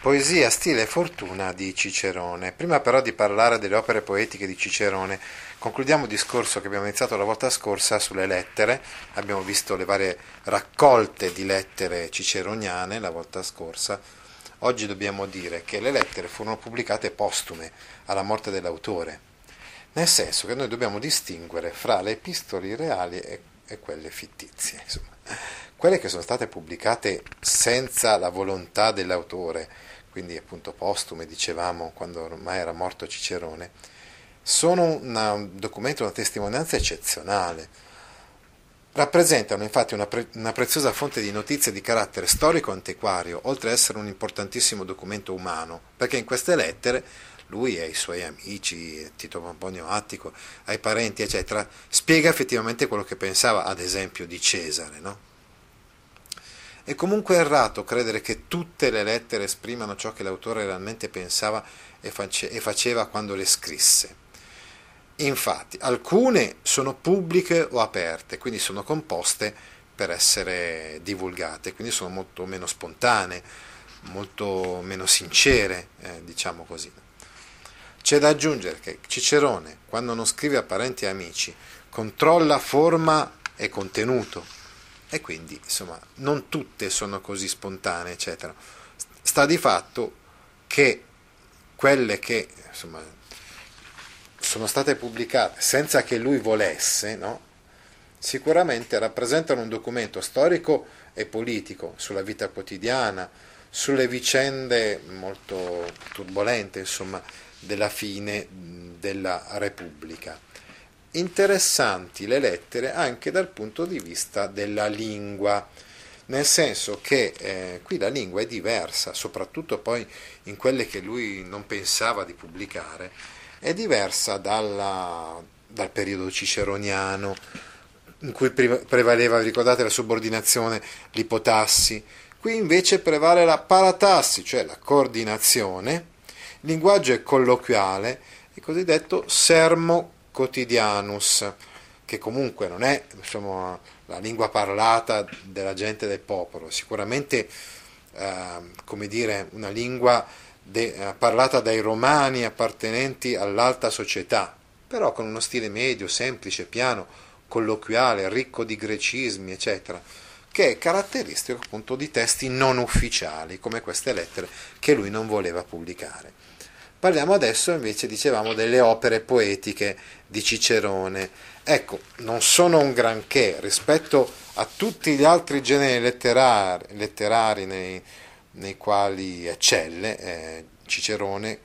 Poesia, stile e fortuna di Cicerone. Prima però di parlare delle opere poetiche di Cicerone, concludiamo il discorso che abbiamo iniziato la volta scorsa sulle lettere. Abbiamo visto le varie raccolte di lettere ciceroniane la volta scorsa. Oggi dobbiamo dire che le lettere furono pubblicate postume alla morte dell'autore, nel senso che noi dobbiamo distinguere fra le epistoli reali e, e quelle fittizie. Insomma. Quelle che sono state pubblicate senza la volontà dell'autore, quindi appunto postume, dicevamo, quando ormai era morto Cicerone, sono un documento, una testimonianza eccezionale. Rappresentano infatti una, pre- una preziosa fonte di notizie di carattere storico-antiquario, oltre ad essere un importantissimo documento umano, perché in queste lettere lui e ai suoi amici, Tito Pomponio Attico, ai parenti, eccetera, spiega effettivamente quello che pensava, ad esempio, di Cesare, no? È comunque errato credere che tutte le lettere esprimano ciò che l'autore realmente pensava e faceva quando le scrisse. Infatti, alcune sono pubbliche o aperte, quindi sono composte per essere divulgate, quindi sono molto meno spontanee, molto meno sincere, eh, diciamo così. C'è da aggiungere che Cicerone, quando non scrive a parenti e amici, controlla forma e contenuto e quindi insomma non tutte sono così spontanee eccetera sta di fatto che quelle che insomma sono state pubblicate senza che lui volesse no? sicuramente rappresentano un documento storico e politico sulla vita quotidiana sulle vicende molto turbolente insomma della fine della Repubblica interessanti le lettere anche dal punto di vista della lingua, nel senso che eh, qui la lingua è diversa, soprattutto poi in quelle che lui non pensava di pubblicare, è diversa dalla, dal periodo ciceroniano, in cui prevaleva, ricordate, la subordinazione, l'ipotassi, qui invece prevale la paratassi, cioè la coordinazione, il linguaggio è colloquiale, il cosiddetto sermo quotidianus, che comunque non è insomma, la lingua parlata della gente del popolo, sicuramente eh, dire, una lingua de, eh, parlata dai romani appartenenti all'alta società, però con uno stile medio, semplice, piano, colloquiale, ricco di grecismi, eccetera, che è caratteristico appunto di testi non ufficiali, come queste lettere che lui non voleva pubblicare. Parliamo adesso invece, dicevamo, delle opere poetiche di Cicerone. Ecco, non sono un granché rispetto a tutti gli altri generi letterari, letterari nei, nei, quali eccelle. Eh, Cicerone,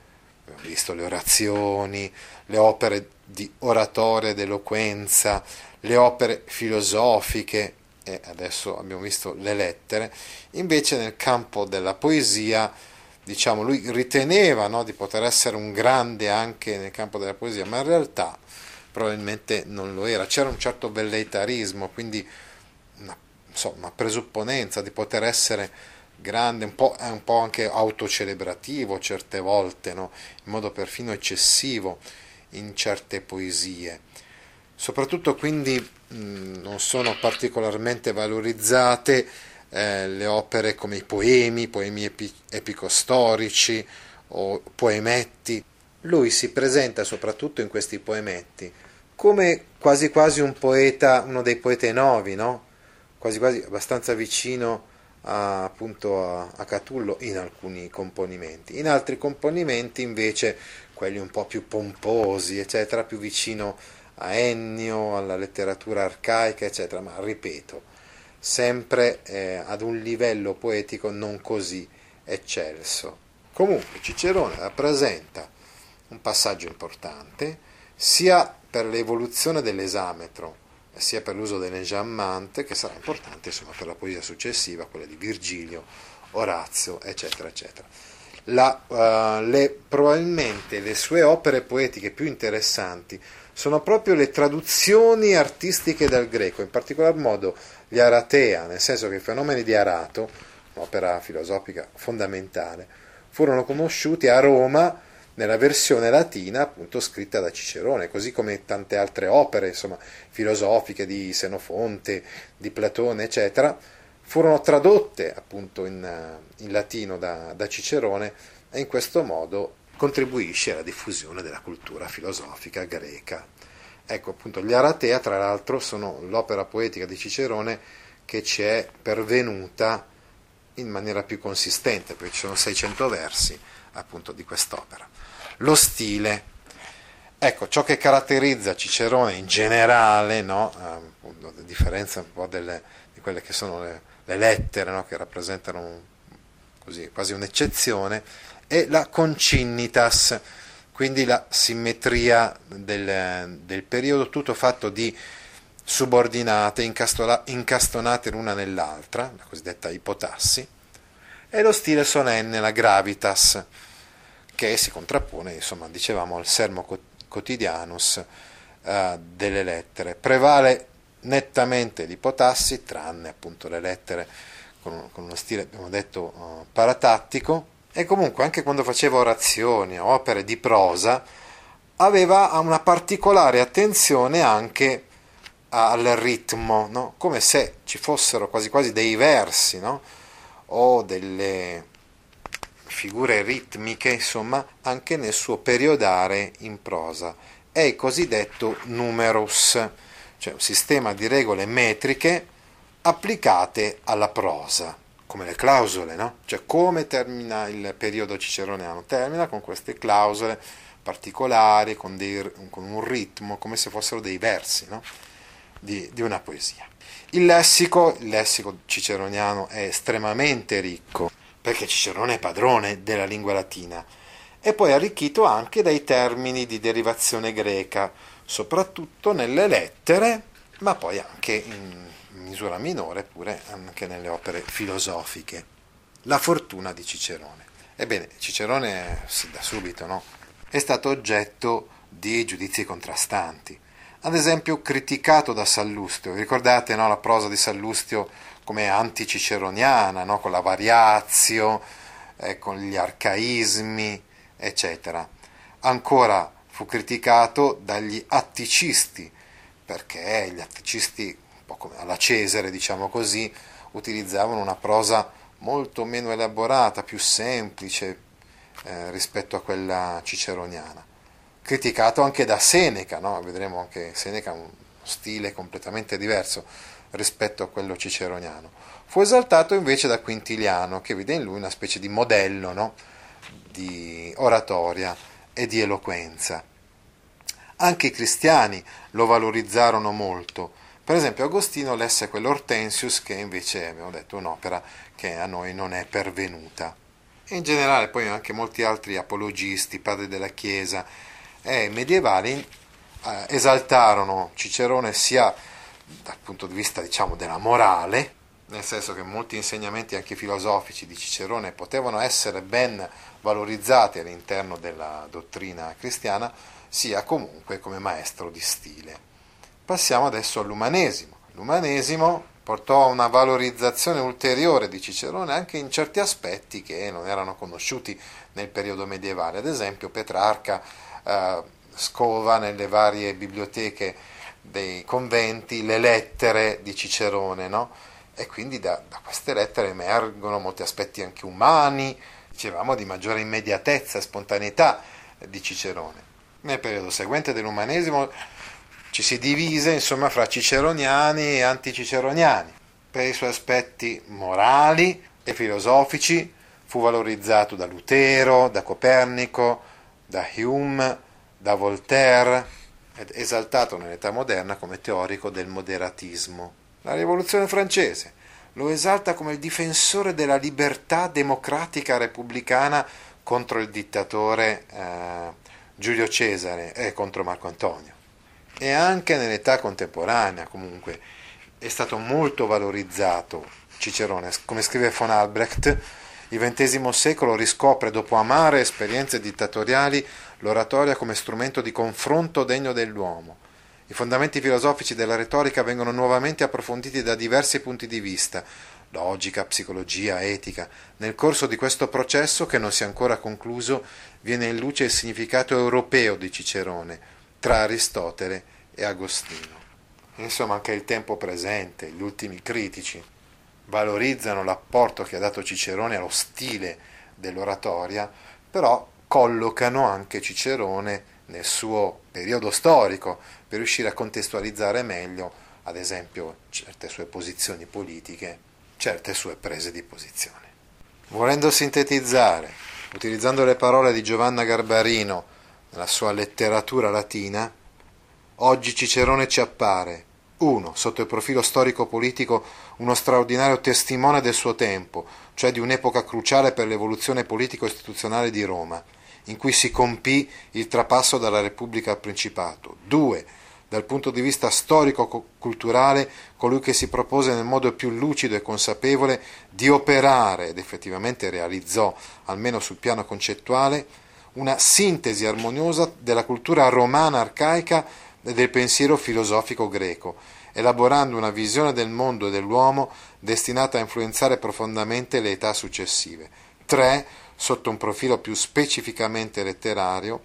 abbiamo visto le orazioni, le opere di oratoria ed eloquenza, le opere filosofiche, e adesso abbiamo visto le lettere. Invece nel campo della poesia diciamo, lui riteneva no, di poter essere un grande anche nel campo della poesia, ma in realtà probabilmente non lo era. C'era un certo velleitarismo, quindi una, so, una presupponenza di poter essere grande, un po', un po' anche autocelebrativo certe volte, no? in modo perfino eccessivo in certe poesie. Soprattutto quindi mh, non sono particolarmente valorizzate eh, le opere come i poemi, poemi epi- epicostorici o poemetti. Lui si presenta soprattutto in questi poemetti come quasi quasi un poeta, uno dei poeti novi, no? quasi quasi abbastanza vicino a, appunto a, a Catullo in alcuni componimenti. In altri componimenti invece quelli un po' più pomposi, eccetera, più vicino a Ennio, alla letteratura arcaica, eccetera, ma ripeto, sempre eh, ad un livello poetico non così eccelso. Comunque Cicerone rappresenta un passaggio importante sia per l'evoluzione dell'esametro sia per l'uso dell'enjammante che sarà importante insomma, per la poesia successiva, quella di Virgilio Orazio, eccetera, eccetera. La, uh, le, probabilmente le sue opere poetiche più interessanti sono proprio le traduzioni artistiche dal greco, in particolar modo gli Aratea, nel senso che i fenomeni di Arato, un'opera filosofica fondamentale, furono conosciuti a Roma nella versione latina appunto scritta da Cicerone, così come tante altre opere insomma, filosofiche di Senofonte, di Platone, eccetera, furono tradotte appunto in, in latino da, da Cicerone e in questo modo contribuisce alla diffusione della cultura filosofica greca. Ecco appunto gli Aratea, tra l'altro, sono l'opera poetica di Cicerone che ci è pervenuta in maniera più consistente, perché ci sono 600 versi appunto di quest'opera. Lo stile. Ecco, ciò che caratterizza Cicerone in generale, no? a differenza un po' delle, di quelle che sono le, le lettere, no? che rappresentano così, quasi un'eccezione, è la concinnitas, quindi la simmetria del, del periodo, tutto fatto di subordinate, incastonate l'una nell'altra, la cosiddetta ipotassi, e lo stile solenne, la gravitas, che si contrappone, insomma, dicevamo, al sermo quotidianus uh, delle lettere. Prevale nettamente l'ipotassi, tranne appunto le lettere con, con uno stile, abbiamo detto, uh, paratattico, e comunque anche quando faceva orazioni opere di prosa, aveva una particolare attenzione anche al ritmo, no? come se ci fossero quasi quasi dei versi no? o delle figure ritmiche, insomma, anche nel suo periodare in prosa. È il cosiddetto numerus, cioè un sistema di regole metriche applicate alla prosa, come le clausole, no? Cioè come termina il periodo ciceroneano? Termina con queste clausole particolari, con, dei, con un ritmo, come se fossero dei versi, no? di, di una poesia. Il lessico, il lessico ciceroniano è estremamente ricco, perché Cicerone è padrone della lingua latina, e poi arricchito anche dai termini di derivazione greca, soprattutto nelle lettere, ma poi anche in misura minore pure anche nelle opere filosofiche. La fortuna di Cicerone. Ebbene, Cicerone da subito no? è stato oggetto di giudizi contrastanti ad esempio criticato da Sallustio. Ricordate no, la prosa di Sallustio come anticiceroniana, no, con la variazio, eh, con gli arcaismi, eccetera. Ancora fu criticato dagli atticisti, perché gli atticisti, un po' come alla Cesare, diciamo così, utilizzavano una prosa molto meno elaborata, più semplice eh, rispetto a quella ciceroniana criticato anche da Seneca, no? vedremo anche Seneca un stile completamente diverso rispetto a quello ciceroniano. Fu esaltato invece da Quintiliano, che vede in lui una specie di modello no? di oratoria e di eloquenza. Anche i cristiani lo valorizzarono molto. Per esempio Agostino lesse quell'Hortensius che invece abbiamo detto un'opera che a noi non è pervenuta. E in generale poi anche molti altri apologisti, padri della Chiesa, e i medievali eh, esaltarono Cicerone sia dal punto di vista diciamo, della morale, nel senso che molti insegnamenti anche filosofici di Cicerone potevano essere ben valorizzati all'interno della dottrina cristiana, sia comunque come maestro di stile. Passiamo adesso all'umanesimo. L'umanesimo portò a una valorizzazione ulteriore di Cicerone anche in certi aspetti che non erano conosciuti nel periodo medievale, ad esempio Petrarca eh, scova nelle varie biblioteche dei conventi le lettere di Cicerone, no? e quindi da, da, queste lettere emergono molti aspetti anche umani, dicevamo di maggiore immediatezza e spontaneità di Cicerone. Nel periodo seguente dell'umanesimo ci si divise insomma fra ciceroniani e anticiceroniani. Per i suoi aspetti morali e filosofici fu valorizzato da Lutero, da Copernico, da Hume, da Voltaire ed esaltato nell'età moderna come teorico del moderatismo. La rivoluzione francese lo esalta come il difensore della libertà democratica repubblicana contro il dittatore eh, Giulio Cesare e contro Marco Antonio. E anche nell'età contemporanea comunque è stato molto valorizzato Cicerone. Come scrive von Albrecht, il XX secolo riscopre, dopo amare esperienze dittatoriali, l'oratoria come strumento di confronto degno dell'uomo. I fondamenti filosofici della retorica vengono nuovamente approfonditi da diversi punti di vista, logica, psicologia, etica. Nel corso di questo processo, che non si è ancora concluso, viene in luce il significato europeo di Cicerone, tra Aristotele e Agostino. Insomma, anche il tempo presente, gli ultimi critici, valorizzano l'apporto che ha dato Cicerone allo stile dell'oratoria, però collocano anche Cicerone nel suo periodo storico per riuscire a contestualizzare meglio, ad esempio, certe sue posizioni politiche, certe sue prese di posizione. Volendo sintetizzare, utilizzando le parole di Giovanna Garbarino nella sua letteratura latina, oggi Cicerone ci appare 1. Sotto il profilo storico-politico, uno straordinario testimone del suo tempo, cioè di un'epoca cruciale per l'evoluzione politico-istituzionale di Roma, in cui si compì il trapasso dalla Repubblica al Principato. 2. Dal punto di vista storico-culturale, colui che si propose nel modo più lucido e consapevole di operare, ed effettivamente realizzò, almeno sul piano concettuale, una sintesi armoniosa della cultura romana arcaica e del pensiero filosofico greco, elaborando una visione del mondo e dell'uomo destinata a influenzare profondamente le età successive. 3. Sotto un profilo più specificamente letterario,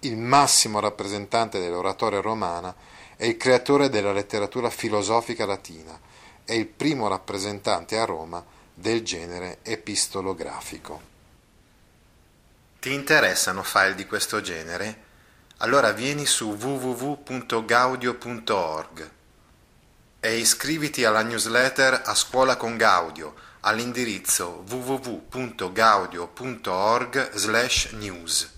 il massimo rappresentante dell'oratoria romana è il creatore della letteratura filosofica latina, è il primo rappresentante a Roma del genere epistolografico. Ti interessano file di questo genere? allora vieni su www.gaudio.org e iscriviti alla newsletter A Scuola con Gaudio all'indirizzo www.gaudio.org/news.